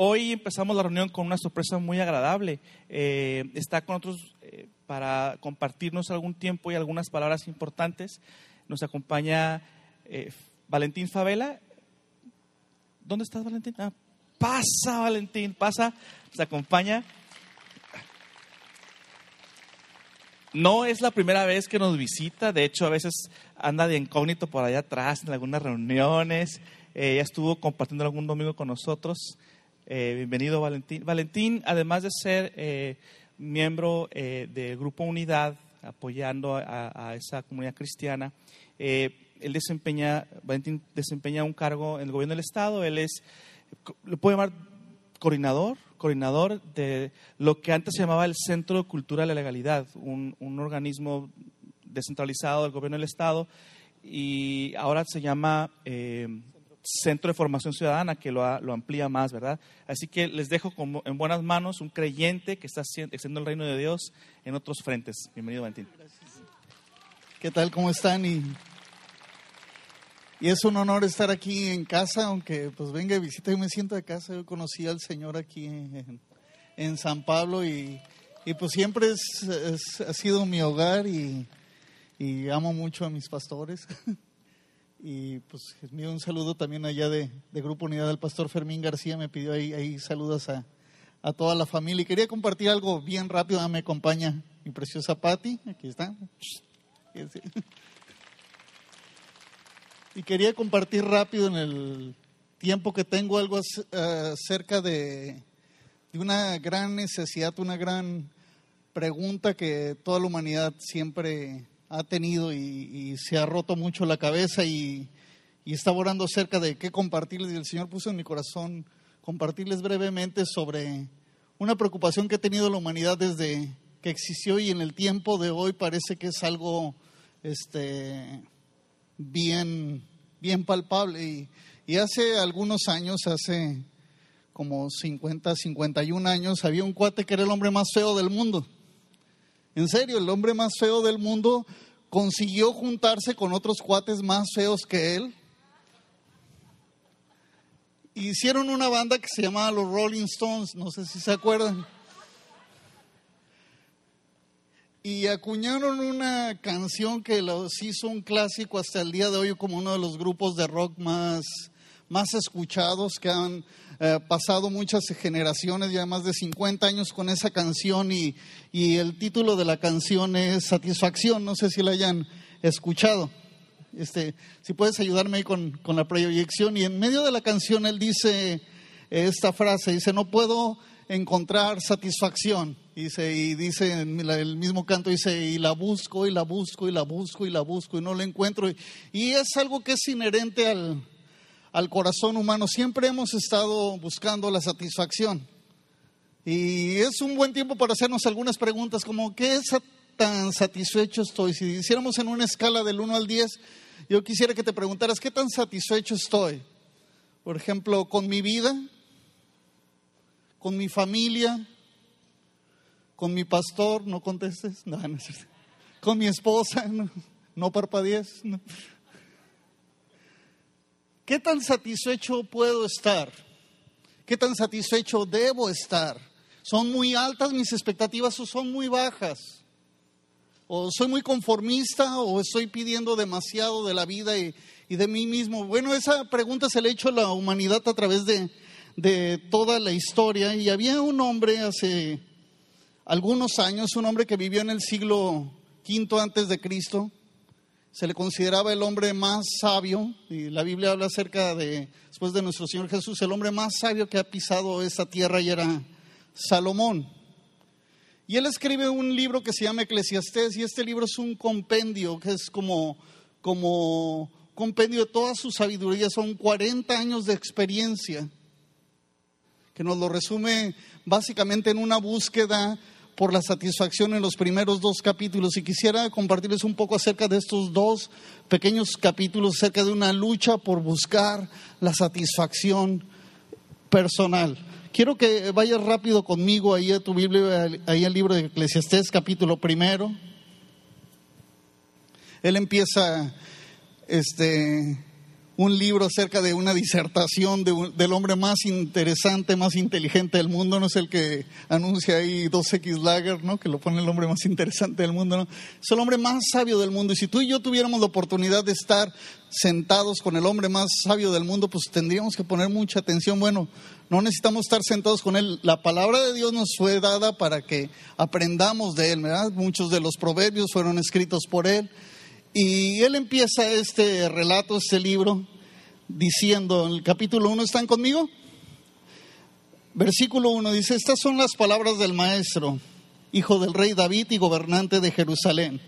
hoy empezamos la reunión con una sorpresa muy agradable. Eh, está con nosotros eh, para compartirnos algún tiempo y algunas palabras importantes. Nos acompaña eh, Valentín Favela. ¿Dónde estás, Valentín? Ah, pasa, Valentín, pasa. Nos acompaña. No es la primera vez que nos visita, de hecho a veces anda de incógnito por allá atrás en algunas reuniones. Eh, estuvo compartiendo algún domingo con nosotros. Eh, bienvenido, Valentín. Valentín, además de ser eh, miembro del Grupo Unidad, apoyando a, esa comunidad cristiana, él desempeña, Valentín desempeña un cargo en el gobierno del Estado. Él es, lo puedo llamar coordinador, coordinador de lo que antes se llamaba el Centro de Cultura de la Legalidad, un, un organismo descentralizado del gobierno del Estado y ahora se llama Centro de Formación Ciudadana que lo, amplía más, ¿verdad? Así que les dejo en buenas manos un creyente que está haciendo el reino de Dios en otros frentes. Bienvenido, Valentín. ¿Qué tal? ¿Cómo están? Y, y, es un honor estar aquí en casa, aunque pues venga y visita, yo me siento de casa. Yo conocí al Señor aquí en, San Pablo y, pues siempre ha sido mi hogar y, y amo mucho a mis pastores. Y pues un saludo también allá de, Grupo Unidad del pastor Fermín García, me pidió ahí, saludos a, toda la familia. Y quería compartir algo bien rápido, me acompaña mi preciosa Patti, aquí está. Y quería compartir rápido en el tiempo que tengo algo acerca de, de una gran necesidad, una gran pregunta que toda la humanidad siempre ha tenido y, se ha roto mucho la cabeza y, y estaba orando acerca de qué compartirles y el Señor puso en mi corazón compartirles brevemente sobre una preocupación que ha tenido la humanidad desde que existió y en el tiempo de hoy parece que es algo este, bien, bien palpable. Y, hace algunos años, hace como 50, 51 años, había un cuate que era el hombre más feo del mundo. En serio, el hombre más feo del mundo consiguió juntarse con otros cuates más feos que él. Hicieron una banda que se llamaba los Rolling Stones, no sé si se acuerdan. Y acuñaron una canción que los hizo un clásico hasta el día de hoy como uno de los grupos de rock más, más escuchados que han eh, pasado muchas generaciones, ya más de 50 años con esa canción y, y, el título de la canción es Satisfacción, no sé si la hayan escuchado. Este, si puedes ayudarme ahí con, con la proyección y en medio de la canción él dice esta frase, dice, no puedo encontrar satisfacción. Dice, y dice el mismo canto, dice, y la busco, y la busco, y la busco, y la busco, y no la encuentro. Y es algo que es inherente al, al corazón humano. Siempre hemos estado buscando la satisfacción. Y es un buen tiempo para hacernos algunas preguntas como, ¿qué tan satisfecho estoy? Si hiciéramos en una escala del 1 al 10, yo quisiera que te preguntaras, ¿qué tan satisfecho estoy? Por ejemplo, con mi vida, con mi familia, con mi pastor, no contestes, no, no con mi esposa, no, no. No. ¿Qué tan satisfecho puedo estar? ¿Qué tan satisfecho debo estar? ¿Son muy altas mis expectativas o son muy bajas? ¿O soy muy conformista o estoy pidiendo demasiado de la vida y, de mí mismo? Bueno, esa pregunta se le ha hecho a la humanidad a través de, de toda la historia. Y había un hombre hace algunos años, un hombre que vivió en el siglo V antes de Cristo, se le consideraba el hombre más sabio, y la Biblia habla acerca de, después de nuestro Señor Jesús, el hombre más sabio que ha pisado esta tierra y era Salomón. Y él escribe un libro que se llama Eclesiastés, y este libro es un compendio, que es como, como compendio de toda su sabiduría, son 40 años de experiencia, que nos lo resume básicamente en una búsqueda por la satisfacción en los primeros dos capítulos y quisiera compartirles un poco acerca de estos dos pequeños capítulos, acerca de una lucha por buscar la satisfacción personal. Quiero que vayas rápido conmigo ahí a tu Biblia, ahí al libro de Eclesiastés, capítulo primero. Él empieza este, un libro acerca de una disertación del hombre más interesante, más inteligente del mundo, no es el que anuncia ahí 2X Lager, ¿no? que lo pone el hombre más interesante del mundo, ¿no? es el hombre más sabio del mundo. Y si tú y yo tuviéramos la oportunidad de estar sentados con el hombre más sabio del mundo, pues tendríamos que poner mucha atención. Bueno, no necesitamos estar sentados con él. La palabra de Dios nos fue dada para que aprendamos de él, ¿verdad? Muchos de los proverbios fueron escritos por él. Y él empieza este relato, este libro, diciendo en el capítulo 1, ¿están conmigo? Versículo 1 dice, estas son las palabras del maestro, hijo del rey David y gobernante de Jerusalén.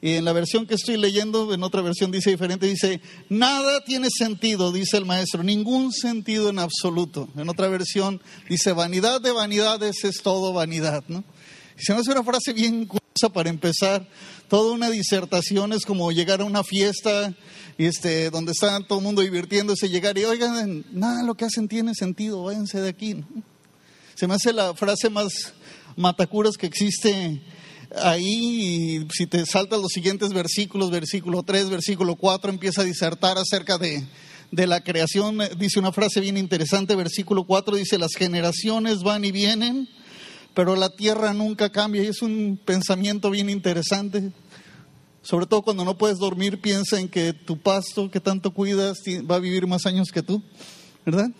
Y en la versión que estoy leyendo, en otra versión dice diferente, dice, nada tiene sentido, dice el maestro, ningún sentido en absoluto. En otra versión dice, vanidad de vanidades es todo vanidad, ¿no? Se me hace una frase bien curiosa para empezar, toda una disertación es como llegar a una fiesta este, donde está todo el mundo divirtiéndose, llegar y oigan, nada lo que hacen tiene sentido, váyanse de aquí. Se me hace la frase más matacuras que existe ahí. Y si te saltas los siguientes versículos, versículo 3, versículo 4, empieza a disertar acerca de, de la creación. Dice una frase bien interesante, versículo 4 dice, las generaciones van y vienen pero la tierra nunca cambia y es un pensamiento bien interesante. Sobre todo cuando no puedes dormir, piensa en que tu pasto que tanto cuidas va a vivir más años que tú, ¿verdad?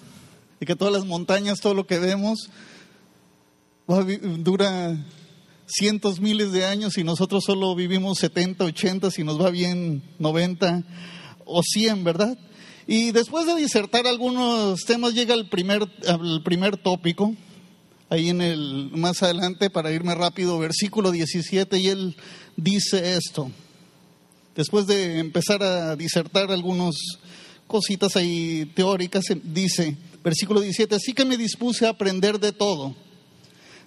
Y que todas las montañas, todo lo que vemos, dura cientos, miles de años y nosotros solo vivimos 70, 80, si nos va bien 90 o 100, ¿verdad? Y después de disertar algunos temas llega el primer, el primer tópico, ahí en el, más adelante, para irme rápido, versículo 17, y él dice esto. Después de empezar a disertar algunas cositas ahí teóricas, dice, versículo 17, así que me dispuse a aprender de todo,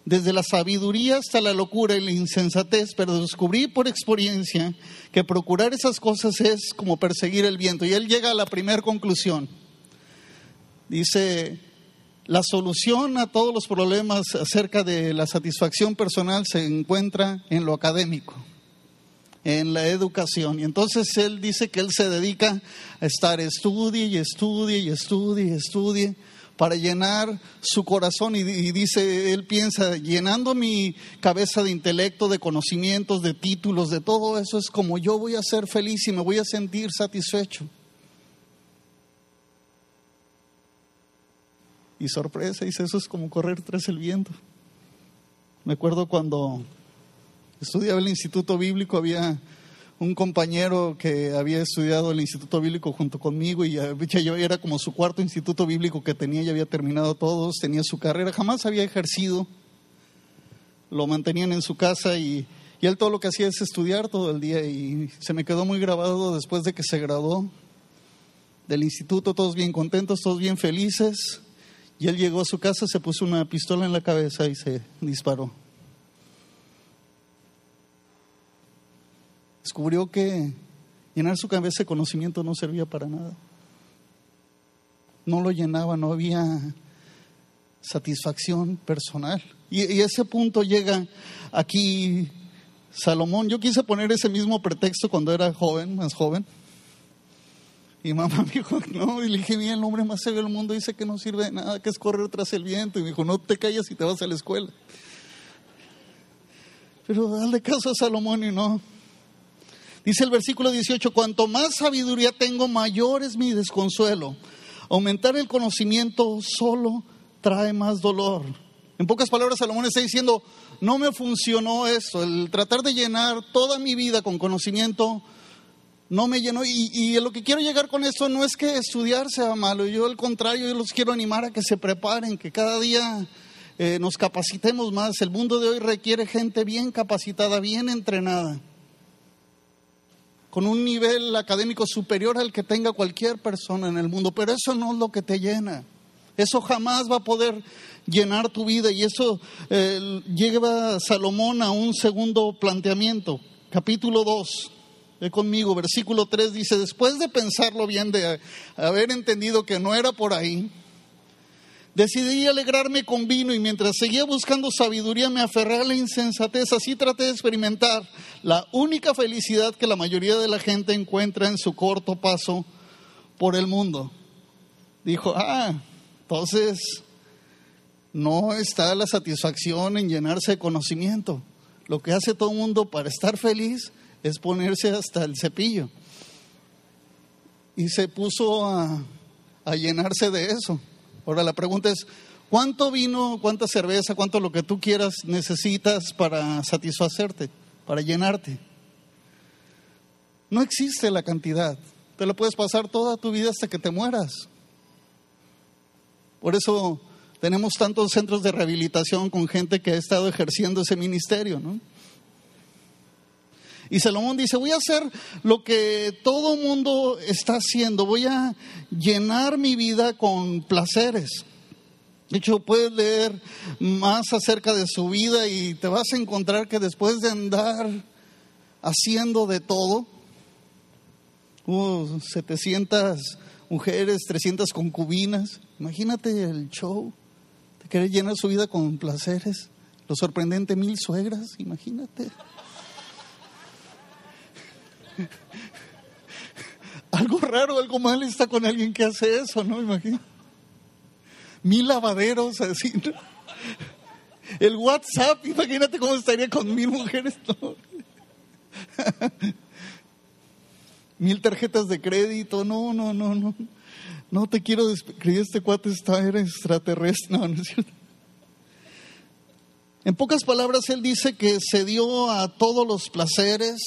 desde la sabiduría hasta la locura y la insensatez, pero descubrí por experiencia que procurar esas cosas es como perseguir el viento. Y él llega a la primera conclusión. Dice, la solución a todos los problemas acerca de la satisfacción personal se encuentra en lo académico, en la educación. Y entonces él dice que él se dedica a estar estudie y estudie y estudie y estudie para llenar su corazón y, y, dice, él piensa, llenando mi cabeza de intelecto, de conocimientos, de títulos, de todo eso, es como yo voy a ser feliz y me voy a sentir satisfecho. Y sorpresa, dice, eso es como correr tras el viento. Me acuerdo cuando estudiaba el Instituto Bíblico, había un compañero que había estudiado el Instituto Bíblico junto conmigo y yo era como su cuarto instituto bíblico que tenía, ya había terminado todos, tenía su carrera, jamás había ejercido, lo mantenían en su casa y, y él todo lo que hacía es estudiar todo el día y se me quedó muy grabado después de que se graduó del instituto, todos bien contentos, todos bien felices. Y él llegó a su casa, se puso una pistola en la cabeza y se disparó. Descubrió que llenar su cabeza de conocimiento no servía para nada. No lo llenaba, no había satisfacción personal. Y, y ese punto llega aquí Salomón. Yo quise poner ese mismo pretexto cuando era joven, más joven y mamá me dijo, no, y le dije, bien, el hombre más serio del mundo dice que no sirve de nada, que es correr tras el viento. Y me dijo, no te calles y te vas a la escuela. Pero dale caso a Salomón y no. Dice el versículo 18, cuanto más sabiduría tengo, mayor es mi desconsuelo. Aumentar el conocimiento solo trae más dolor. En pocas palabras, Salomón está diciendo, no me funcionó eso, el tratar de llenar toda mi vida con conocimiento no me llenó. Y, lo que quiero llegar con esto no es que estudiar sea malo, yo al contrario, yo los quiero animar a que se preparen, que cada día eh, nos capacitemos más. El mundo de hoy requiere gente bien capacitada, bien entrenada, con un nivel académico superior al que tenga cualquier persona en el mundo, pero eso no es lo que te llena. Eso jamás va a poder llenar tu vida y eso eh, lleva Salomón a un segundo planteamiento, capítulo 2 Ve conmigo, versículo 3 dice, después de pensarlo bien, de haber entendido que no era por ahí, decidí alegrarme con vino y mientras seguía buscando sabiduría me aferré a la insensatez. Así traté de experimentar la única felicidad que la mayoría de la gente encuentra en su corto paso por el mundo. Dijo, ah, entonces no está la satisfacción en llenarse de conocimiento. Lo que hace todo el mundo para estar feliz es ponerse hasta el cepillo. Y se puso a, a llenarse de eso. Ahora la pregunta es, ¿cuánto vino, cuánta cerveza, cuánto lo que tú quieras necesitas para satisfacerte, para llenarte? No existe la cantidad. Te lo puedes pasar toda tu vida hasta que te mueras. Por eso tenemos tantos centros de rehabilitación con gente que ha estado ejerciendo ese ministerio, ¿no? Y Salomón dice, voy a hacer lo que todo mundo está haciendo, voy a llenar mi vida con placeres. De hecho, puedes leer más acerca de su vida y te vas a encontrar que después de andar haciendo de todo, hubo 700 mujeres, 300 concubinas, imagínate el show, de querer llenar su vida con placeres, lo sorprendente, mil suegras, imagínate. Algo raro, algo mal está con alguien que hace eso, ¿no? Imagínate. Mil lavaderos así. El WhatsApp, imagínate cómo estaría con mil mujeres. mil tarjetas de crédito, no, no, no, no. No te quiero describir, este cuate está, era extraterrestre. No, no. En pocas palabras, él dice que se dio a todos los placeres,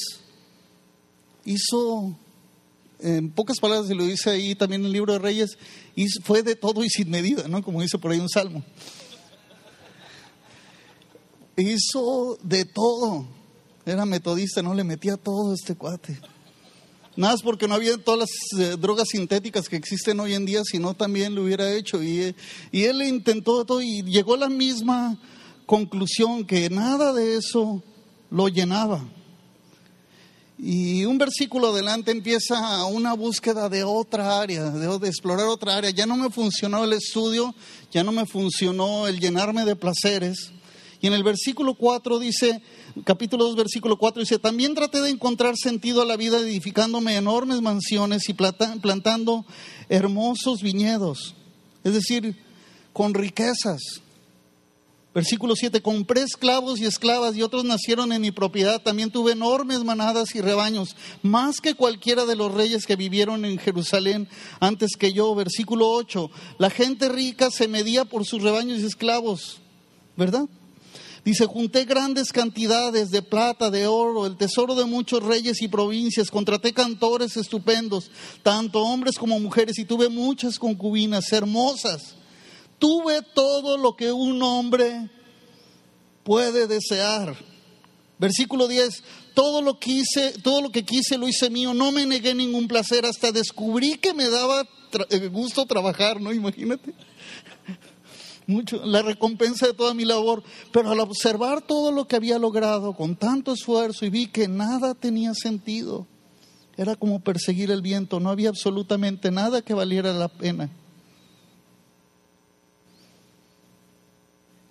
hizo, en pocas palabras, se lo dice ahí también en el libro de Reyes, y fue de todo y sin medida, ¿no? Como dice por ahí un salmo. Hizo de todo. Era metodista, no le metía todo a este cuate. Nada más porque no había todas las eh, drogas sintéticas que existen hoy en día, sino también lo hubiera hecho. Y, y él intentó todo y llegó a la misma conclusión que nada de eso lo llenaba. Y un versículo adelante empieza una búsqueda de otra área, de, de, explorar otra área. Ya no me funcionó el estudio, ya no me funcionó el llenarme de placeres. Y en el versículo 4 dice, capítulo 2, versículo 4 dice, también traté de encontrar sentido a la vida edificándome enormes mansiones y plantando hermosos viñedos, es decir, con riquezas. Versículo 7, compré esclavos y esclavas y otros nacieron en mi propiedad. También tuve enormes manadas y rebaños, más que cualquiera de los reyes que vivieron en Jerusalén antes que yo. Versículo 8, la gente rica se medía por sus rebaños y esclavos, ¿verdad? Dice, junté grandes cantidades de plata, de oro, el tesoro de muchos reyes y provincias, contraté cantores estupendos, tanto hombres como mujeres, y tuve muchas concubinas hermosas. Tuve todo lo que un hombre puede desear. Versículo 10, todo lo, quise, todo lo que quise lo hice mío, no me negué ningún placer, hasta descubrí que me daba eh, gusto trabajar, ¿no? Imagínate mucho, la recompensa de toda mi labor, pero al observar todo lo que había logrado con tanto esfuerzo y vi que nada tenía sentido, era como perseguir el viento, no había absolutamente nada que valiera la pena.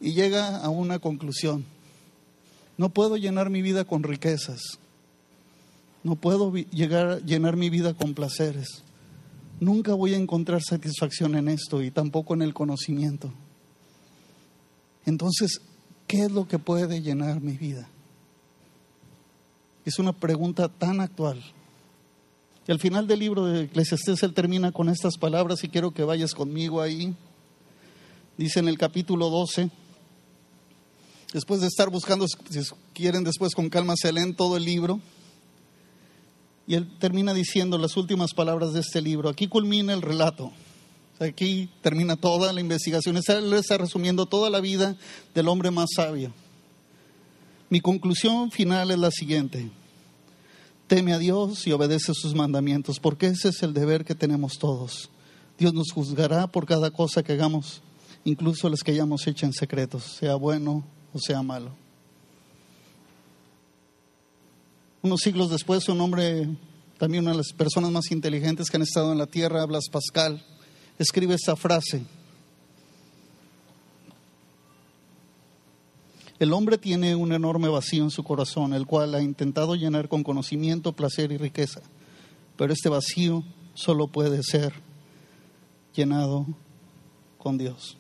Y llega a una conclusión, no puedo llenar mi vida con riquezas, no puedo llegar llenar mi vida con placeres. Nunca voy a encontrar satisfacción en esto y tampoco en el conocimiento. Entonces, ¿qué es lo que puede llenar mi vida? Es una pregunta tan actual. Y al final del libro de Eclesiastés él termina con estas palabras y quiero que vayas conmigo ahí. Dice en el capítulo 12, después de estar buscando, si quieren después con calma se leen todo el libro, y él termina diciendo las últimas palabras de este libro. Aquí culmina el relato. Aquí termina toda la investigación. Él está resumiendo toda la vida del hombre más sabio. Mi conclusión final es la siguiente. Teme a Dios y obedece sus mandamientos, porque ese es el deber que tenemos todos. Dios nos juzgará por cada cosa que hagamos, incluso las que hayamos hecho en secretos, sea bueno o sea malo. Unos siglos después, un hombre, también una de las personas más inteligentes que han estado en la tierra, Blas Pascal, escribe esta frase. El hombre tiene un enorme vacío en su corazón, el cual ha intentado llenar con conocimiento, placer y riqueza. Pero este vacío solo puede ser llenado con Dios.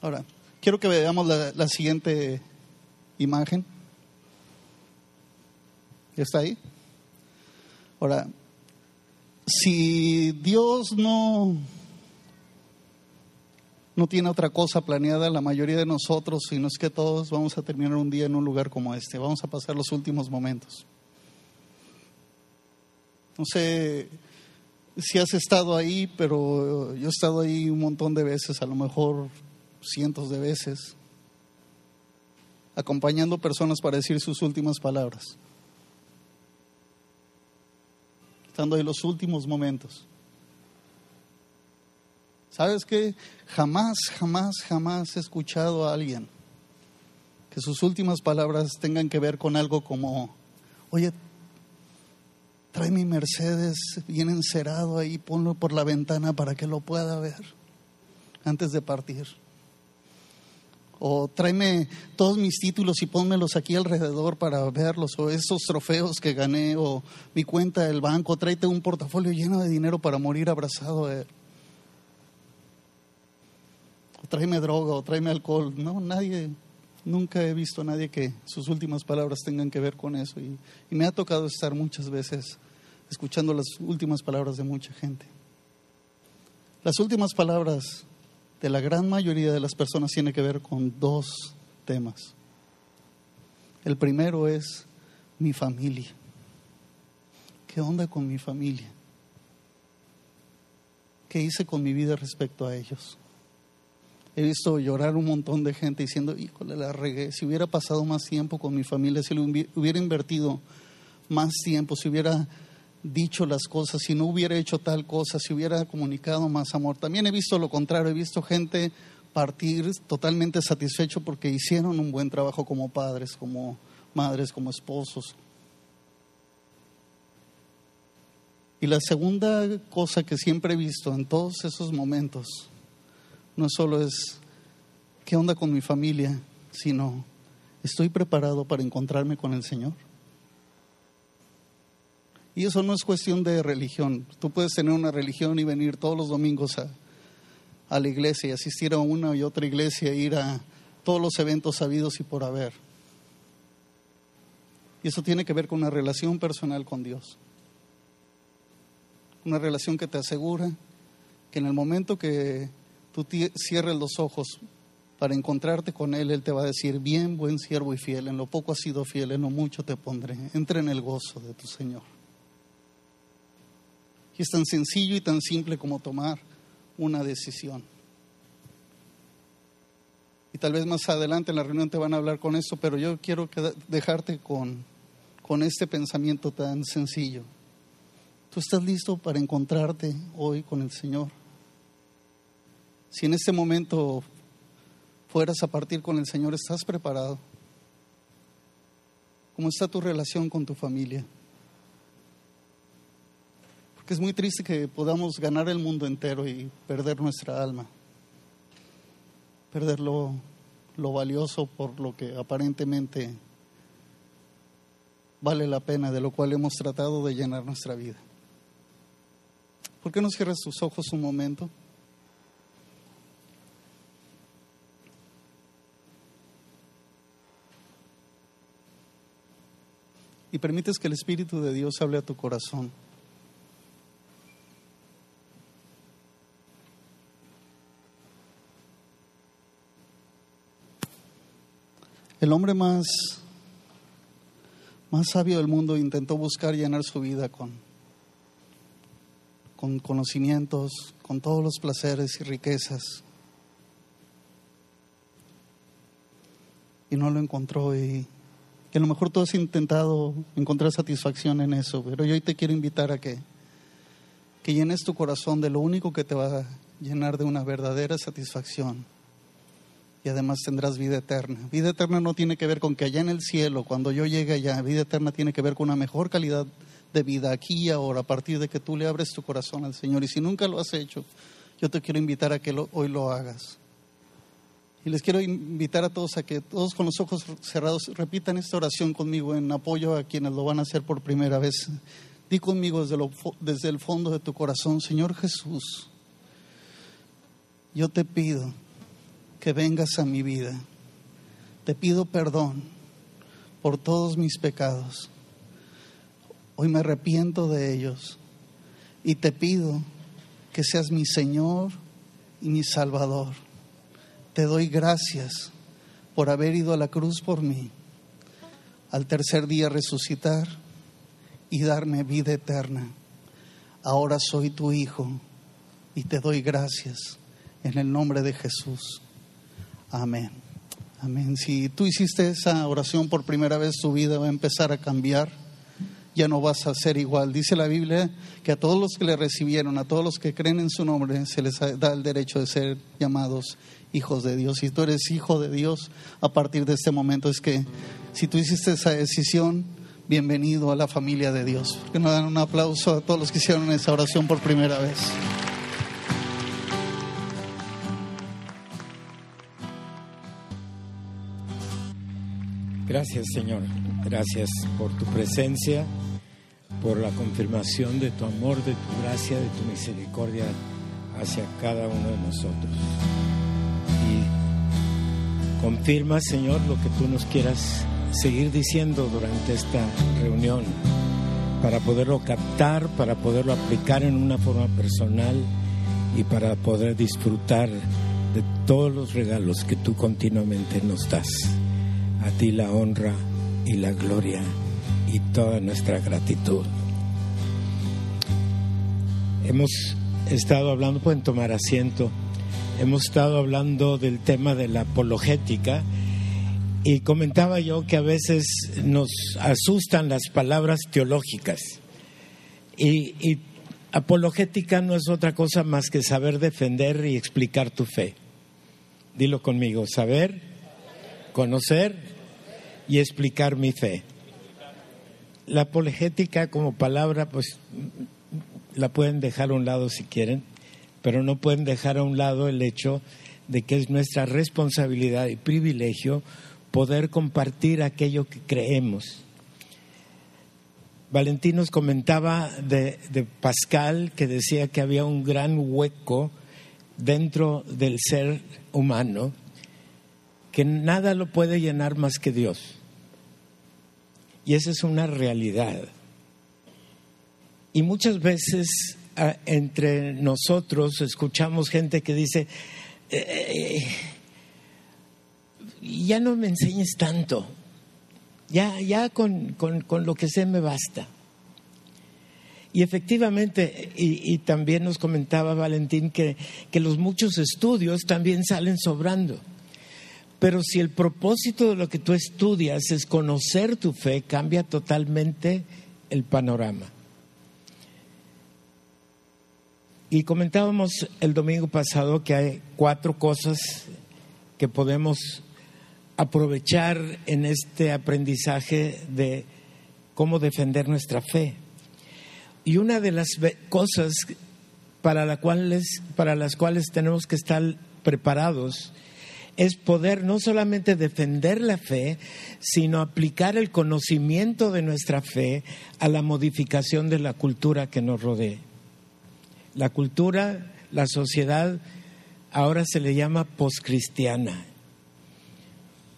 Ahora, quiero que veamos la, siguiente imagen. ¿Ya está ahí? Ahora, si Dios no, no tiene otra cosa planeada, la mayoría de nosotros, si no es que todos, vamos a terminar un día en un lugar como este, vamos a pasar los últimos momentos. No sé si has estado ahí, pero yo he estado ahí un montón de veces, a lo mejor cientos de veces, acompañando personas para decir sus últimas palabras. Estando ahí los últimos momentos. ¿Sabes qué? Jamás, jamás, jamás he escuchado a alguien que sus últimas palabras tengan que ver con algo como, oye, trae mi Mercedes bien encerado ahí, ponlo por la ventana para que lo pueda ver antes de partir. O tráeme todos mis títulos y pónmelos aquí alrededor para verlos, o esos trofeos que gané, o mi cuenta del banco, tráete un portafolio lleno de dinero para morir abrazado a él. O tráeme droga, o tráeme alcohol. No, nadie, nunca he visto a nadie que sus últimas palabras tengan que ver con eso. Y, y me ha tocado estar muchas veces escuchando las últimas palabras de mucha gente. Las últimas palabras de la gran mayoría de las personas tienen que ver con dos temas. El primero es mi familia. ¿Qué onda con mi familia? ¿Qué hice con mi vida respecto a ellos? He visto llorar un montón de gente diciendo, híjole, la regué. Si hubiera pasado más tiempo con mi familia, si hubiera invertido más tiempo, si hubiera dicho las cosas, si no hubiera hecho tal cosa, si hubiera comunicado más amor. También he visto lo contrario, he visto gente partir totalmente satisfecho porque hicieron un buen trabajo como padres, como madres, como esposos. Y la segunda cosa que siempre he visto en todos esos momentos, no solo es qué onda con mi familia, sino estoy preparado para encontrarme con el Señor. Y eso no es cuestión de religión. Tú puedes tener una religión y venir todos los domingos a, la iglesia y asistir a una y otra iglesia e ir a todos los eventos sabidos y por haber. Y eso tiene que ver con una relación personal con Dios. Una relación que te asegura que en el momento que tú cierres los ojos para encontrarte con Él, Él te va a decir, bien, buen siervo y fiel, en lo poco has sido fiel, en lo mucho te pondré. Entra en el gozo de tu Señor. Y es tan sencillo y tan simple como tomar una decisión. Y tal vez más adelante en la reunión te van a hablar con eso, pero yo quiero dejarte con, con este pensamiento tan sencillo. ¿Tú estás listo para encontrarte hoy con el Señor? Si en este momento fueras a partir con el Señor, ¿estás preparado? ¿Cómo está tu relación con tu familia? Porque es muy triste que podamos ganar el mundo entero y perder nuestra alma, perder lo, lo valioso por lo que aparentemente vale la pena, de lo cual hemos tratado de llenar nuestra vida. ¿Por qué no cierras tus ojos un momento? Y permites que el Espíritu de Dios hable a tu corazón. El hombre más, más sabio del mundo intentó buscar llenar su vida con, con conocimientos, con todos los placeres y riquezas. Y no lo encontró y, a lo mejor tú has intentado encontrar satisfacción en eso, pero yo hoy te quiero invitar a que, que llenes tu corazón de lo único que te va a llenar de una verdadera satisfacción y además tendrás vida eterna. Vida eterna no tiene que ver con que allá en el cielo, cuando yo llegue allá, vida eterna tiene que ver con una mejor calidad de vida aquí y ahora, a partir de que tú le abres tu corazón al Señor. Y si nunca lo has hecho, yo te quiero invitar a que hoy lo hagas. Y les quiero invitar a todos a que todos con los ojos cerrados repitan esta oración conmigo en apoyo a quienes lo van a hacer por primera vez. Di conmigo desde, desde el fondo de tu corazón, Señor Jesús, yo te pido que vengas a mi vida. Te pido perdón por todos mis pecados. Hoy me arrepiento de ellos y te pido que seas mi Señor y mi Salvador. Te doy gracias por haber ido a la cruz por mí, al tercer día resucitar y darme vida eterna. Ahora soy tu Hijo y te doy gracias en el nombre de Jesús. Amén. Amén. Si tú hiciste esa oración por primera vez, tu vida va a empezar a cambiar. Ya no vas a ser igual. Dice la Biblia que a todos los que le recibieron, a todos los que creen en su nombre, se les da el derecho de ser llamados hijos de Dios. Si tú eres hijo de Dios a partir de este momento, es que si tú hiciste esa decisión, bienvenido a la familia de Dios. Que nos dan un aplauso a todos los que hicieron esa oración por primera vez. Gracias Señor, gracias por tu presencia, por la confirmación de tu amor, de tu gracia, de tu misericordia hacia cada uno de nosotros. Y confirma Señor lo que tú nos quieras seguir diciendo durante esta reunión para poderlo captar, para poderlo aplicar en una forma personal y para poder disfrutar de todos los regalos que tú continuamente nos das. A ti la honra y la gloria y toda nuestra gratitud. Hemos estado hablando, pueden tomar asiento, hemos estado hablando del tema de la apologética y comentaba yo que a veces nos asustan las palabras teológicas y, y apologética no es otra cosa más que saber defender y explicar tu fe. Dilo conmigo, saber, conocer y explicar mi fe. La apologética como palabra, pues la pueden dejar a un lado si quieren, pero no pueden dejar a un lado el hecho de que es nuestra responsabilidad y privilegio poder compartir aquello que creemos. Valentín nos comentaba de, de, Pascal que decía que había un gran hueco dentro del ser humano que nada lo puede llenar más que Dios. Y esa es una realidad. Y muchas veces entre nosotros escuchamos gente que dice, eh, ya no me enseñes tanto, ya, ya con, con, con lo que sé me basta. Y efectivamente, y, y, también nos comentaba Valentín que, que los muchos estudios también salen sobrando. Pero si el propósito de lo que tú estudias es conocer tu fe, cambia totalmente el panorama. Y comentábamos el domingo pasado que hay cuatro cosas que podemos aprovechar en este aprendizaje de cómo defender nuestra fe. Y una de las cosas para, para las cuales tenemos que estar preparados es poder no solamente defender la fe, sino aplicar el conocimiento de nuestra fe a la modificación de la cultura que nos rodea. La cultura, la sociedad, ahora se le llama poscristiana.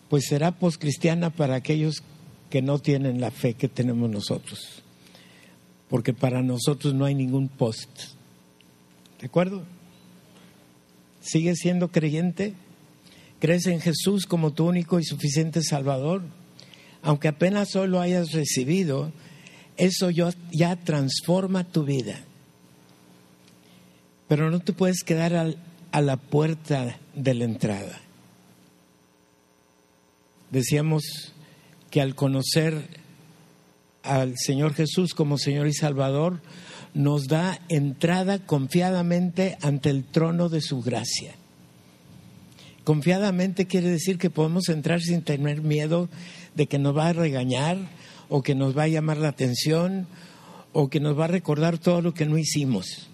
Pues será poscristiana para aquellos que no tienen la fe que tenemos nosotros. Porque para nosotros no hay ningún post. ¿De acuerdo? ¿Sigue siendo creyente? ¿Crees en Jesús como tu único y suficiente Salvador? Aunque apenas hoy lo hayas recibido, eso ya transforma tu vida. Pero no te puedes quedar a la puerta de la entrada. Decíamos que al conocer al Señor Jesús como Señor y Salvador, nos da entrada confiadamente ante el trono de su gracia. Confiadamente quiere decir que podemos entrar sin tener miedo de que nos va a regañar o que nos va a llamar la atención o que nos va a recordar todo lo que no hicimos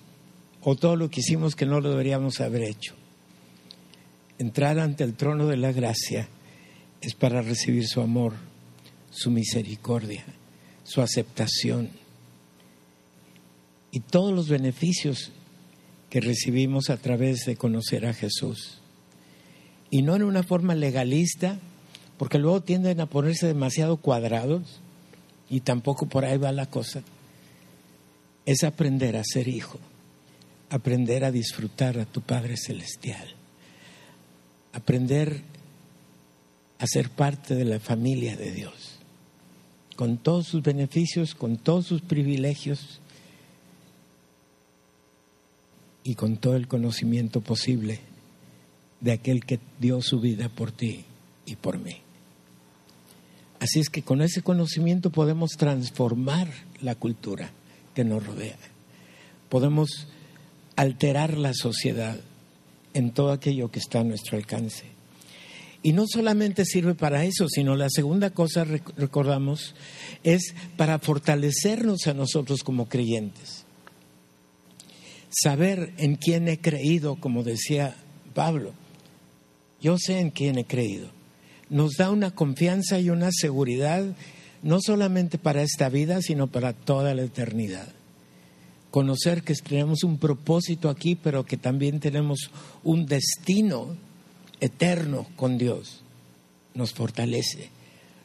o todo lo que hicimos que no lo deberíamos haber hecho. Entrar ante el trono de la gracia es para recibir su amor, su misericordia, su aceptación. y todos los beneficios que recibimos a través de conocer a Jesús. Y no en una forma legalista, porque luego tienden a ponerse demasiado cuadrados y tampoco por ahí va la cosa. Es aprender a ser hijo, aprender a disfrutar a tu Padre Celestial, aprender a ser parte de la familia de Dios, con todos sus beneficios, con todos sus privilegios y con todo el conocimiento posible de aquel que dio su vida por ti y por mí. Así es que con ese conocimiento podemos transformar la cultura que nos rodea. Podemos alterar la sociedad en todo aquello que está a nuestro alcance. Y no solamente sirve para eso, sino la segunda cosa, recordamos, es para fortalecernos a nosotros como creyentes. Saber en quién he creído, como decía Pablo. Yo sé en quién he creído. Nos da una confianza y una seguridad, no solamente para esta vida, sino para toda la eternidad. Conocer que tenemos un propósito aquí, pero que también tenemos un destino eterno con Dios, nos fortalece,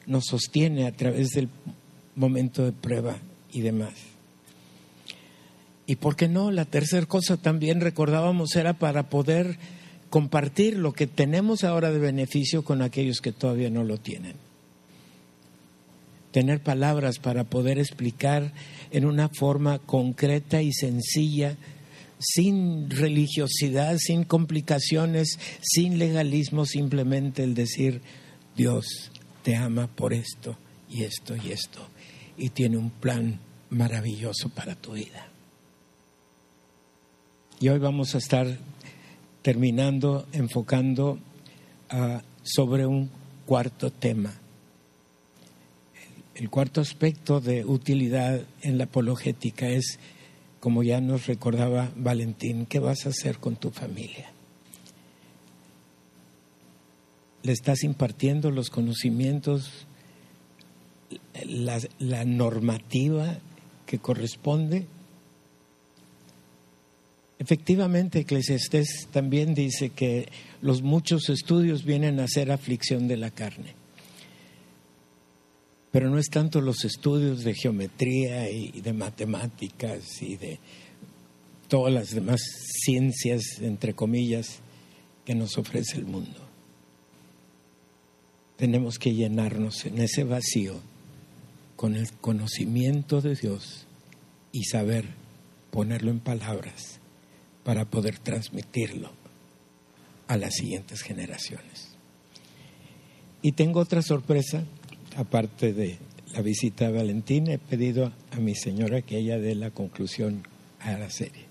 nos sostiene a través del momento de prueba y demás. Y por qué no, la tercera cosa también recordábamos era para poder compartir lo que tenemos ahora de beneficio con aquellos que todavía no lo tienen. Tener palabras para poder explicar en una forma concreta y sencilla sin religiosidad, sin complicaciones, sin legalismo, simplemente el decir, Dios te ama por esto y esto y esto, y tiene un plan maravilloso para tu vida. Y hoy vamos a estar terminando, enfocando ah, sobre un cuarto tema. El cuarto aspecto de utilidad en la apologética es como ya nos recordaba Valentín, ¿qué vas a hacer con tu familia? ¿Le estás impartiendo los conocimientos, la, la normativa que corresponde? Efectivamente, Eclesiastés también dice que los muchos estudios vienen a ser aflicción de la carne pero no es tanto los estudios de geometría y de matemáticas y de todas las demás ciencias, entre comillas, que nos ofrece el mundo. Tenemos que llenarnos en ese vacío con el conocimiento de Dios y saber ponerlo en palabras para poder transmitirlo a las siguientes generaciones. Y tengo otra sorpresa aparte de la visita a Valentín, he pedido a mi señora que ella dé la conclusión a la serie.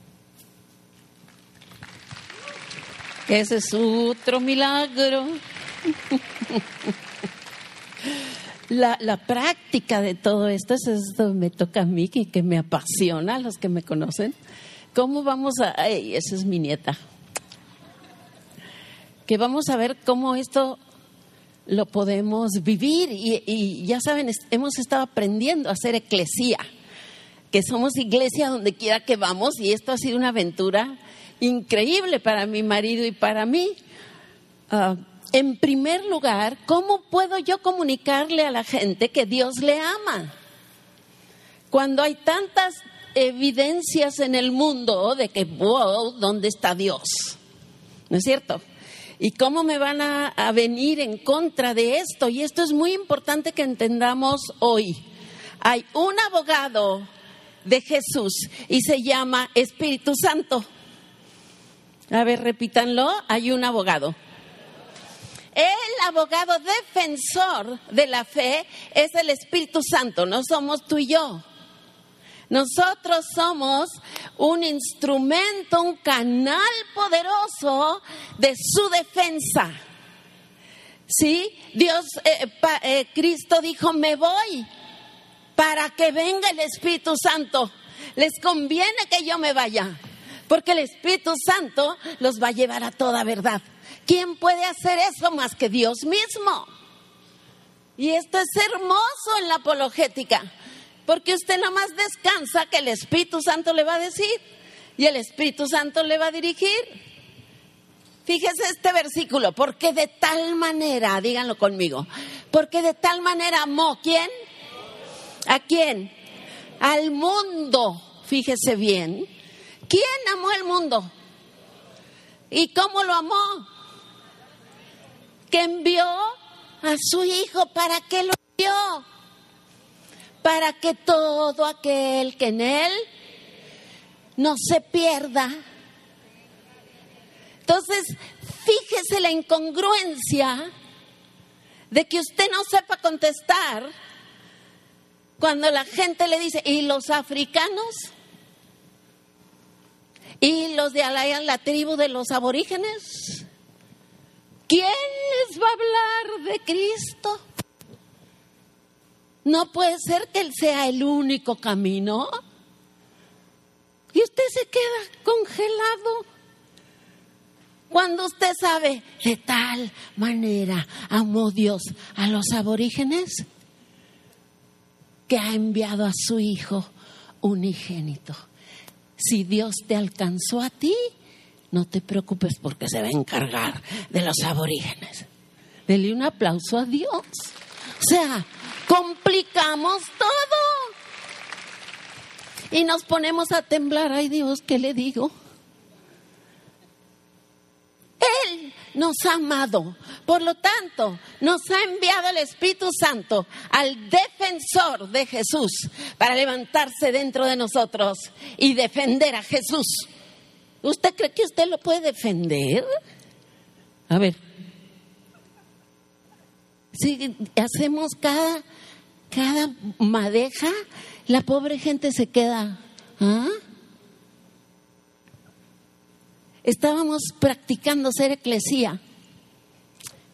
Ese es otro milagro. La, la, práctica de todo esto, es esto me toca a mí, que, que me apasiona, a los que me conocen. ¿Cómo vamos a...? Ay, esa es mi nieta. Que vamos a ver cómo esto lo podemos vivir. Y, ya saben, hemos estado aprendiendo a ser eclesía, que somos iglesia donde quiera que vamos y esto ha sido una aventura increíble para mi marido y para mí. Ah, en primer lugar, ¿cómo puedo yo comunicarle a la gente que Dios le ama? Cuando hay tantas evidencias en el mundo de que, wow, ¿dónde está Dios? ¿No es cierto? ¿Y cómo me van a, venir en contra de esto? Y esto es muy importante que entendamos hoy. Hay un abogado de Jesús y se llama Espíritu Santo. A ver, repítanlo, hay un abogado. El abogado defensor de la fe es el Espíritu Santo, no somos tú y yo. Nosotros somos un instrumento, un canal poderoso de su defensa. ¿Sí? Dios, eh, eh, Cristo dijo, me voy para que venga el Espíritu Santo. Les conviene que yo me vaya, porque el Espíritu Santo los va a llevar a toda verdad. ¿Quién puede hacer eso más que Dios mismo? Y esto es hermoso en la apologética Porque usted nomás descansa que el Espíritu Santo le va a decir y el Espíritu Santo le va a dirigir. Fíjese este versículo, porque de tal manera, díganlo conmigo, porque de tal manera amó, ¿quién? ¿A quién? Al mundo, fíjese bien. ¿Quién amó el mundo? ¿Y cómo lo amó? Que envió a su hijo para que lo dio, para que todo aquel que en él no se pierda. Entonces, fíjese la incongruencia de que usted no sepa contestar cuando la gente le dice, ¿y los africanos? ¿Y los de Alayan, la tribu de los aborígenes? ¿Quién les va a hablar de Cristo? No puede ser que Él sea el único camino. Y usted se queda congelado. Cuando usted sabe, de tal manera amó Dios a los aborígenes que ha enviado a su Hijo unigénito. Si Dios te alcanzó a ti, no te preocupes porque se va a encargar de los aborígenes. Dele un aplauso a Dios. O sea, complicamos todo. Y nos ponemos a temblar. Ay Dios, ¿qué le digo? Él nos ha amado. Por lo tanto, nos ha enviado el Espíritu Santo al defensor de Jesús para levantarse dentro de nosotros y defender a Jesús. ¿Usted cree que usted lo puede defender? A ver. Si hacemos cada, cada madeja, la pobre gente se queda. ¿ah? estábamos practicando ser eclesía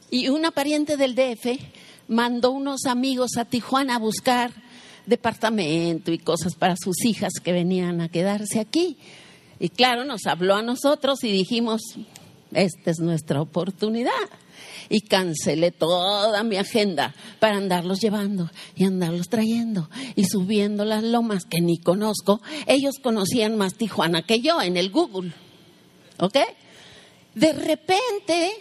y una pariente del DF mandó unos amigos a Tijuana a buscar departamento y cosas para sus hijas que venían a quedarse aquí. Y claro, nos habló a nosotros y dijimos, esta es nuestra oportunidad. Y cancelé toda mi agenda para andarlos llevando y andarlos trayendo y subiendo las lomas que ni conozco. Ellos conocían más Tijuana que yo en el Google. ¿Ok? De repente,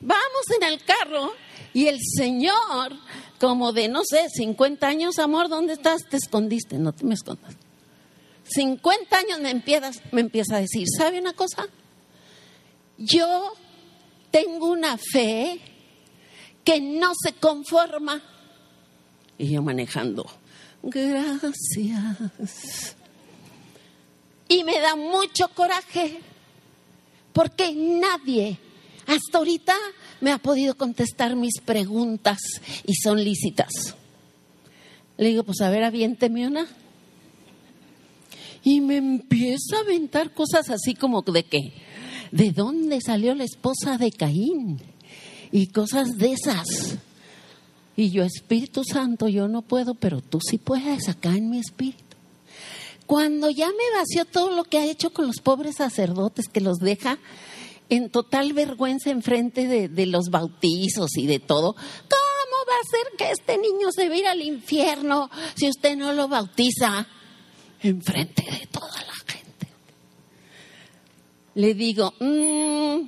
vamos en el carro y el Señor, como de, no sé, 50 años, amor, ¿dónde estás? Te escondiste, no te me escondas. 50 años me empieza, me empieza a decir, ¿sabe una cosa? Yo tengo una fe que no se conforma. Y yo manejando, gracias. Y me da mucho coraje porque nadie hasta ahorita me ha podido contestar mis preguntas y son lícitas. Le digo, pues a ver, aviénteme una. Y me empieza a aventar cosas así como de que, ¿de dónde salió la esposa de Caín? Y cosas de esas. Y yo, Espíritu Santo, yo no puedo, pero tú sí puedes acá en mi espíritu. Cuando ya me vació todo lo que ha hecho con los pobres sacerdotes, que los deja en total vergüenza en frente de, los bautizos y de todo, ¿cómo va a ser que este niño se vaya al infierno si usted no lo bautiza en frente de toda la? Le digo, mm,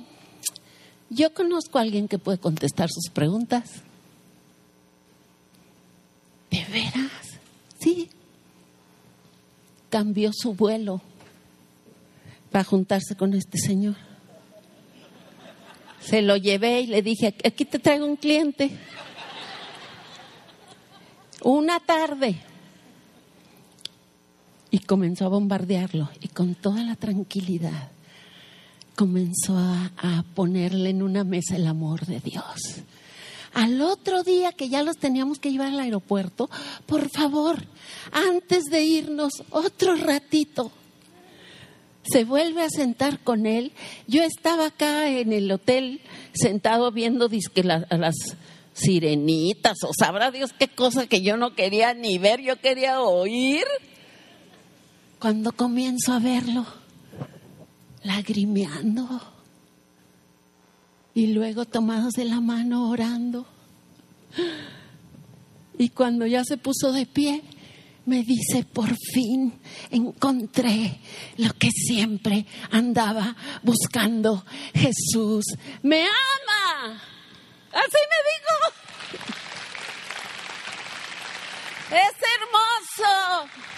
yo conozco a alguien que puede contestar sus preguntas. ¿De veras? Sí cambió su vuelo para juntarse con este señor. Se lo llevé y le dije, aquí te traigo un cliente. Una tarde. Y comenzó a bombardearlo y con toda la tranquilidad comenzó a, ponerle en una mesa el amor de Dios al otro día que ya los teníamos que llevar al aeropuerto, por favor, antes de irnos, otro ratito. Se vuelve a sentar con él. Yo estaba acá en el hotel sentado viendo disque a las sirenitas o sabrá Dios qué cosa que yo no quería ni ver, yo quería oír. Cuando comienzo a verlo, lagrimeando y luego tomados de la mano orando. Y cuando ya se puso de pie, me dice, por fin encontré lo que siempre andaba buscando. Jesús me ama. Así me dijo. Es hermoso.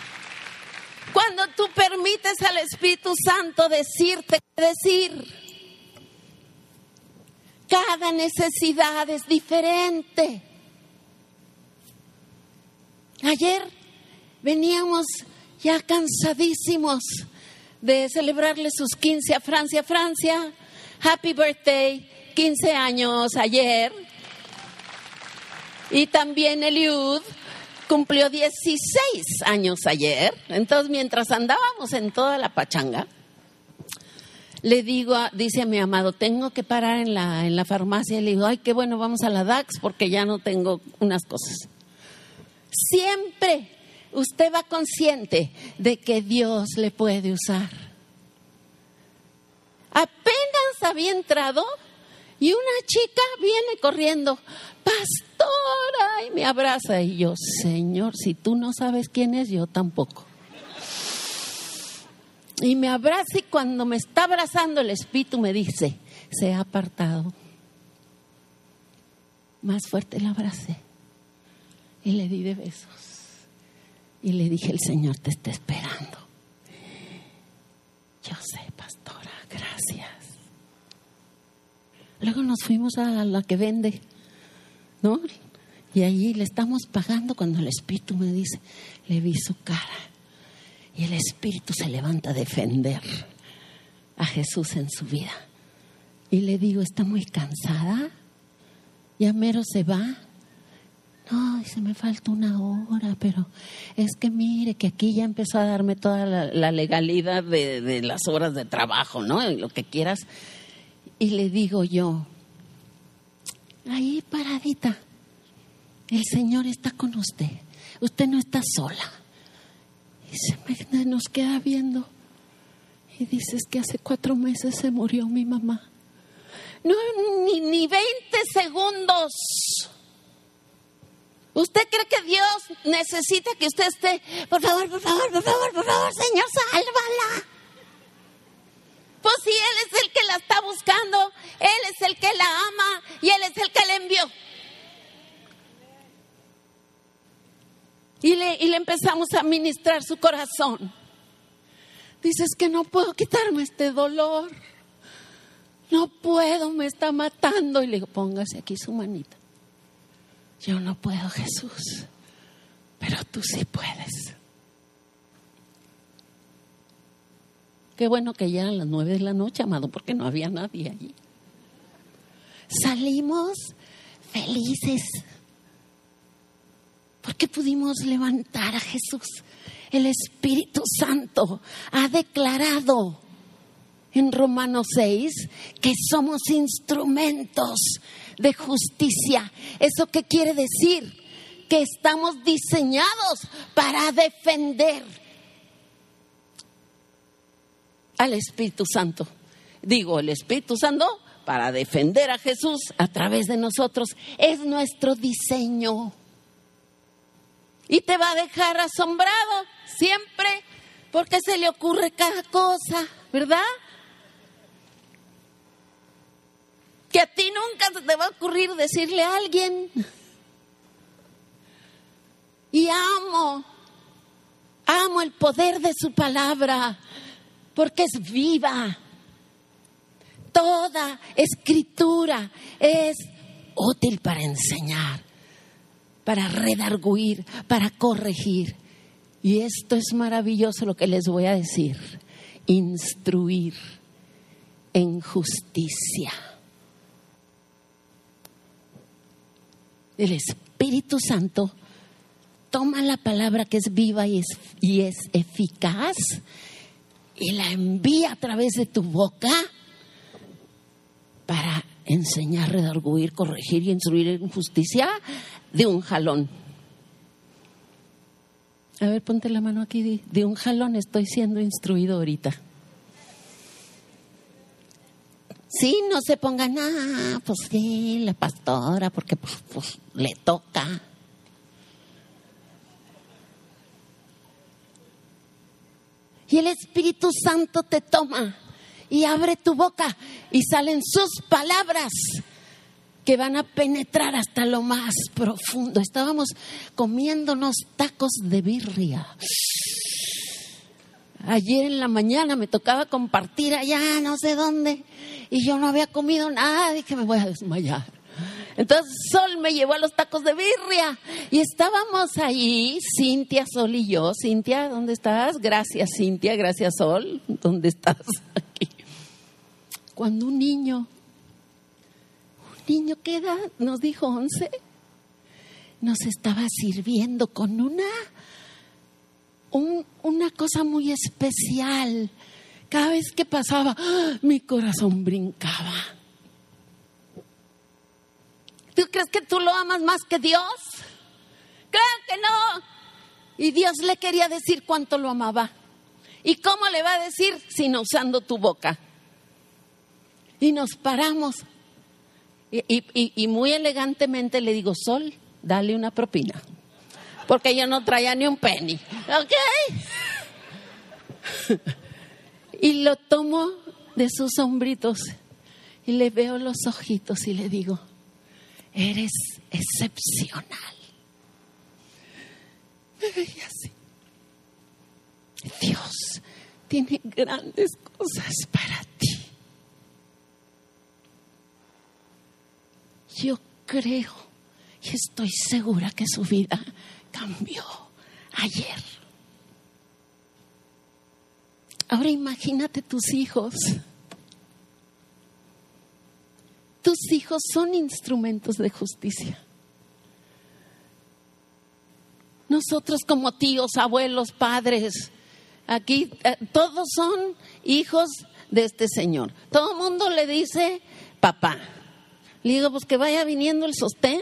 Cuando tú permites al Espíritu Santo decirte decir. Cada necesidad es diferente. Ayer veníamos ya cansadísimos de celebrarle sus 15 a Francia. Francia, happy birthday, 15 años ayer. Y también Eliud cumplió 16 años ayer. Entonces, mientras andábamos en toda la pachanga, le digo, dice a mi amado, tengo que parar en la, en la farmacia. Le digo, ay, qué bueno, vamos a la DAX porque ya no tengo unas cosas. Siempre usted va consciente de que Dios le puede usar. Apenas había entrado y una chica viene corriendo, pastora, y me abraza. Y yo, Señor, si tú no sabes quién es, yo tampoco. Y me abraza y cuando me está abrazando el espíritu me dice, se ha apartado. Más fuerte la abracé y le di de besos. Y le dije, el Señor te está esperando. Yo sé, pastora, gracias. Luego nos fuimos a la que vende, Y allí le estamos pagando cuando el Espíritu me dice, le vi su cara. Y el Espíritu se levanta a defender a Jesús en su vida. Y le digo, ¿está muy cansada? ¿Ya mero se va? No, se me falta una hora, pero es que mire que aquí ya empezó a darme toda la, legalidad de, de, las horas de trabajo, ¿no? Lo que quieras. Y le digo yo, ahí paradita, el Señor está con usted. Usted no está sola. Y se nos queda viendo. Y dices que hace cuatro meses se murió mi mamá. No, ni, ni 20 segundos. ¿Usted cree que Dios necesita que usted esté, por favor, por favor, por favor, por favor, Señor, sálvala? Pues si Él es el que la está buscando, Él es el que la ama y Él es el que la envió. Y le, y le empezamos a ministrar su corazón. Dices que no puedo quitarme este dolor. No puedo, me está matando. Y le digo, póngase aquí su manita. Yo no puedo, Jesús, pero tú sí puedes. Qué bueno que ya eran las nueve de la noche, amado, porque no había nadie allí. Salimos felices porque pudimos levantar a Jesús. El Espíritu Santo ha declarado en Romanos 6 que somos instrumentos de justicia. ¿Eso qué quiere decir? Que estamos diseñados para defender al Espíritu Santo. Digo, el Espíritu Santo para defender a Jesús a través de nosotros. Es nuestro diseño. Y te va a dejar asombrado siempre porque se le ocurre cada cosa, ¿verdad? que a ti nunca te va a ocurrir decirle a alguien. Y amo, amo el poder de su palabra, porque es viva. Toda escritura es útil para enseñar, para redarguir, para corregir. Y esto es maravilloso lo que les voy a decir. Instruir en justicia. el Espíritu Santo toma la palabra que es viva y es, y es eficaz y la envía a través de tu boca para enseñar, redarguir, corregir y instruir en justicia de un jalón. A ver, ponte la mano aquí. De un jalón estoy siendo instruido ahorita. Sí, no se pongan, ah, pues sí, la pastora, porque pues, pues le toca. Y el Espíritu Santo te toma y abre tu boca y salen sus palabras que van a penetrar hasta lo más profundo. Estábamos comiéndonos tacos de birria. Ayer en la mañana me tocaba compartir allá, no sé dónde, y yo no había comido nada, dije me voy a desmayar. Entonces Sol me llevó a los tacos de birria y estábamos ahí, Cintia, Sol y yo. Cintia, ¿dónde estás? Gracias, Cintia, gracias, Sol. ¿Dónde estás? Aquí. Cuando un niño, un niño, ¿qué edad? Nos dijo 11, nos estaba sirviendo con una, un- una cosa muy especial. Cada vez que pasaba, ¡ah! mi corazón brincaba. ¿Tú crees que tú lo amas más que Dios? Claro que no. Y Dios le quería decir cuánto lo amaba. ¿Y cómo le va a decir sino usando tu boca? Y nos paramos. Y, y- muy elegantemente le digo, Sol, dale una propina. Porque yo no traía ni un penny. ¿Ok? y lo tomo de sus hombritos y le veo los ojitos y le digo, eres excepcional. Me veía así. Dios tiene grandes cosas para ti. Yo creo y estoy segura que su vida cambió ayer. Ahora imagínate tus hijos. Tus hijos son instrumentos de justicia. Nosotros como tíos, abuelos, padres, aquí eh, todos son hijos de este Señor. Todo el mundo le dice papá. Le digo, pues que vaya viniendo el sostén.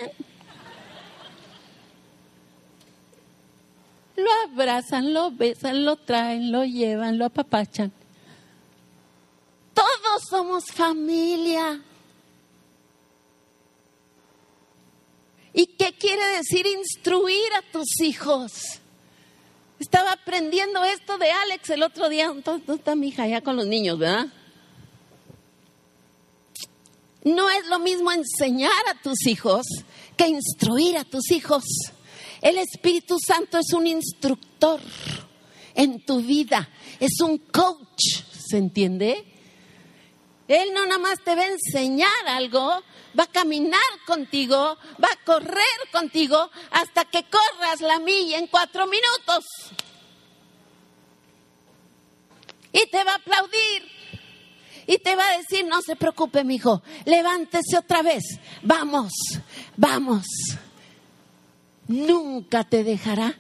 Lo abrazan, lo besan, lo traen, lo llevan, lo apapachan. Todos somos familia. ¿Y qué quiere decir instruir a tus hijos? Estaba aprendiendo esto de Alex el otro día. ¿Dónde está mi hija? Ya con los niños, ¿verdad? No es lo mismo enseñar a tus hijos que instruir a tus hijos. El Espíritu Santo es un instructor en tu vida, es un coach, ¿se entiende? Él no nada más te va a enseñar algo, va a caminar contigo, va a correr contigo hasta que corras la milla en cuatro minutos. Y te va a aplaudir. Y te va a decir, no se preocupe, mi hijo, levántese otra vez. Vamos, vamos. Nunca te dejará,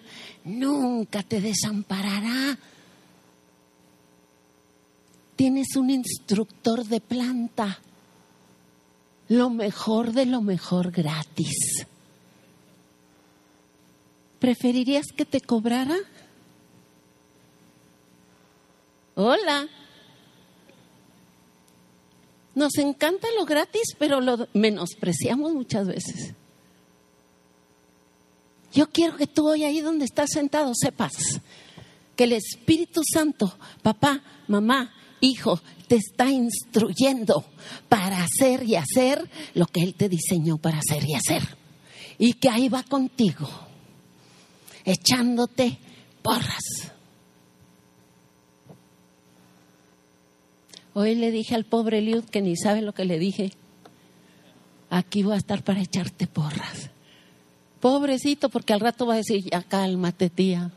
nunca te desamparará. Tienes un instructor de planta. Lo mejor de lo mejor gratis. ¿Preferirías que te cobrara? Hola. Nos encanta lo gratis, pero lo menospreciamos muchas veces. Yo quiero que tú hoy ahí donde estás sentado sepas que el Espíritu Santo, papá, mamá, hijo, te está instruyendo para hacer y hacer lo que Él te diseñó para hacer y hacer. Y que ahí va contigo, echándote porras. Hoy le dije al pobre Eliud que ni sabe lo que le dije. Aquí voy a estar para echarte porras. Pobrecito, porque al rato va a decir, ya cálmate, tía.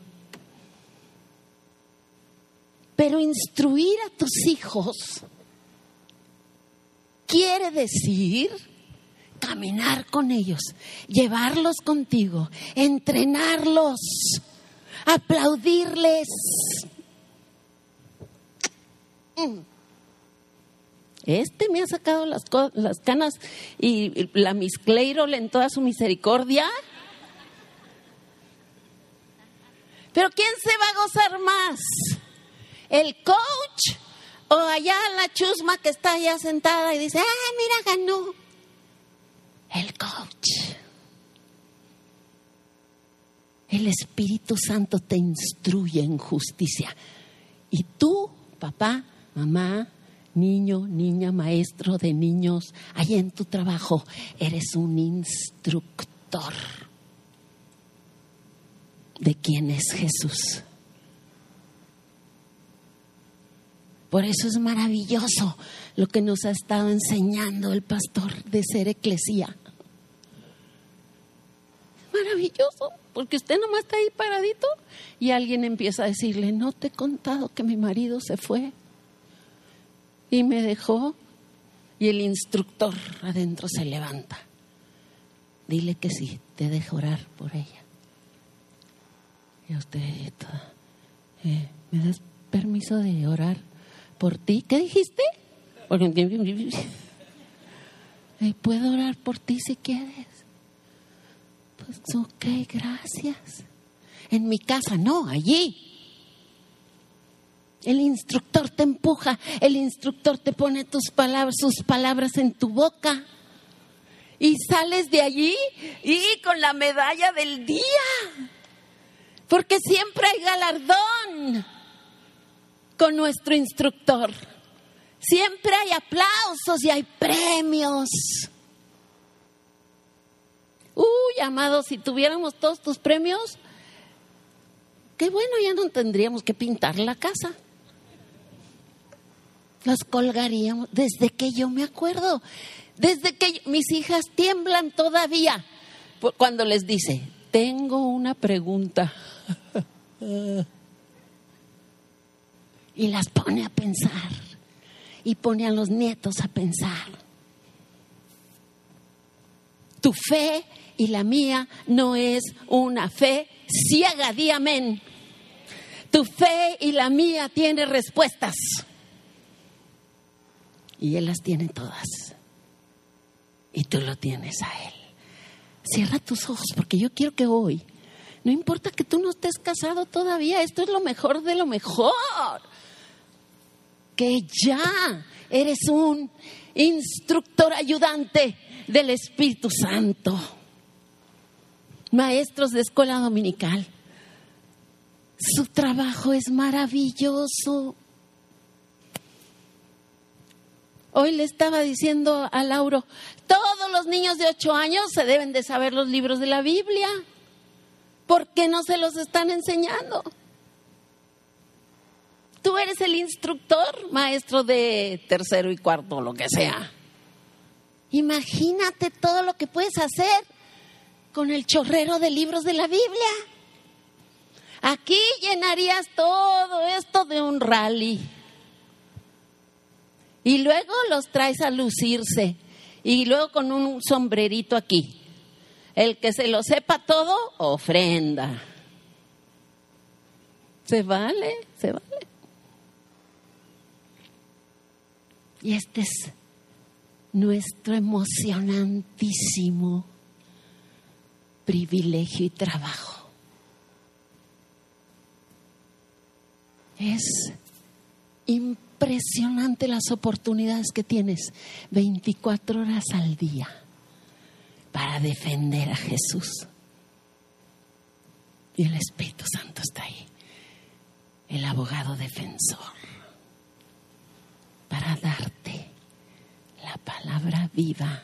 Pero instruir a tus hijos quiere decir caminar con ellos, llevarlos contigo, entrenarlos, aplaudirles. Este me ha sacado las, canas y la Miss Cleirol en toda su misericordia. Pero ¿quién se va a gozar más? ¿El coach o allá la chusma que está allá sentada y dice, ah, mira, ganó? El coach. El Espíritu Santo te instruye en justicia. Y tú, papá, mamá, niño, niña, maestro de niños, ahí en tu trabajo, eres un instructor de quién es Jesús. Por eso es maravilloso lo que nos ha estado enseñando el pastor de ser eclesía. Maravilloso, porque usted nomás está ahí paradito y alguien empieza a decirle, no te he contado que mi marido se fue y me dejó. Y el instructor adentro se levanta. Dile que sí, te dejo orar por ella. Y usted, eh, ¿me das permiso de orar por ti? ¿Qué dijiste? Puedo orar por ti si quieres. Pues ok, gracias. En mi casa, no, allí. El instructor te empuja, el instructor te pone tus palabras, sus palabras en tu boca. Y sales de allí y con la medalla del día. Porque siempre hay galardón con nuestro instructor. Siempre hay aplausos y hay premios. Uy, amado, si tuviéramos todos tus premios, qué bueno, ya no tendríamos que pintar la casa. Los colgaríamos desde que yo me acuerdo, desde que mis hijas tiemblan todavía cuando les dice, tengo una pregunta. y las pone a pensar y pone a los nietos a pensar. Tu fe y la mía no es una fe ciega, di amén. Tu fe y la mía tiene respuestas. Y Él las tiene todas. Y tú lo tienes a Él. Cierra tus ojos porque yo quiero que hoy, no importa que tú no estés casado todavía, esto es lo mejor de lo mejor. Que ya eres un instructor ayudante del Espíritu Santo. Maestros de escuela dominical. Su trabajo es maravilloso. Hoy le estaba diciendo a Lauro, todos los niños de ocho años se deben de saber los libros de la Biblia. ¿Por qué no se los están enseñando? Tú eres el instructor, maestro de tercero y cuarto, lo que sea. Imagínate todo lo que puedes hacer con el chorrero de libros de la Biblia. Aquí llenarías todo esto de un rally. Y luego los traes a lucirse. Y luego con un sombrerito aquí. El que se lo sepa todo, ofrenda. Se vale, se vale. Y este es nuestro emocionantísimo privilegio y trabajo. Es impresionante las oportunidades que tienes 24 horas al día para defender a Jesús. Y el Espíritu Santo está ahí, el abogado defensor, para darte la palabra viva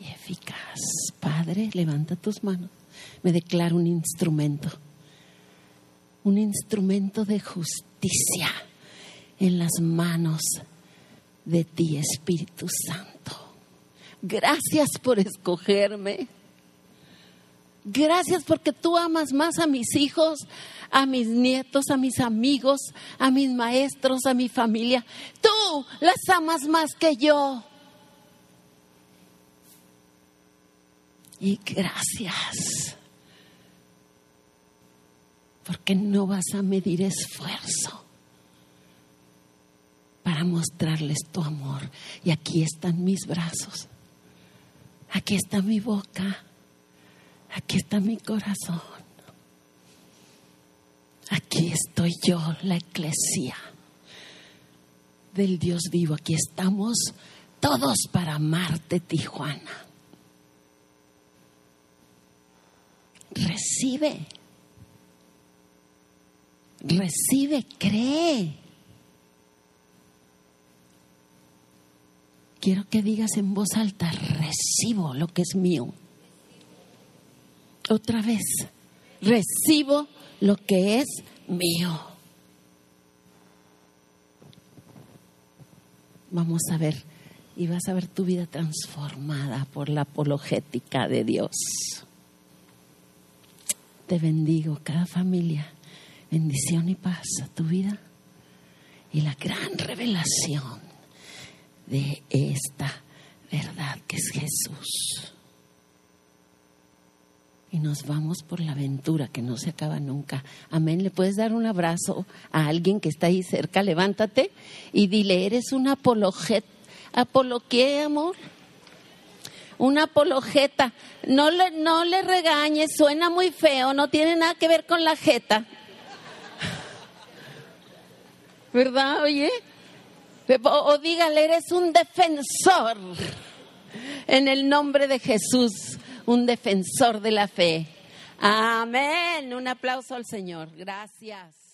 y eficaz. Padre, levanta tus manos. Me declaro un instrumento, un instrumento de justicia en las manos de ti, Espíritu Santo. Gracias por escogerme. Gracias porque tú amas más a mis hijos, a mis nietos, a mis amigos, a mis maestros, a mi familia. Tú las amas más que yo. Y gracias, porque no vas a medir esfuerzo para mostrarles tu amor. Y aquí están mis brazos, aquí está mi boca, aquí está mi corazón, aquí estoy yo, la iglesia del Dios vivo, aquí estamos todos para amarte, Tijuana. Recibe. recibe, cree. Quiero que digas en voz alta, recibo lo que es mío. Otra vez, recibo lo que es mío. Vamos a ver, y vas a ver tu vida transformada por la apologética de Dios. Te bendigo, cada familia, bendición y paz a tu vida y la gran revelación de esta verdad que es Jesús. Y nos vamos por la aventura que no se acaba nunca. Amén. ¿Le puedes dar un abrazo a alguien que está ahí cerca? Levántate y dile, eres un apologet. ¿Apolo qué, amor? Una apologeta. No le, no le regañes, suena muy feo, no tiene nada que ver con la jeta. ¿Verdad, oye? O, o dígale, eres un defensor. En el nombre de Jesús, un defensor de la fe. Amén. Un aplauso al Señor. Gracias.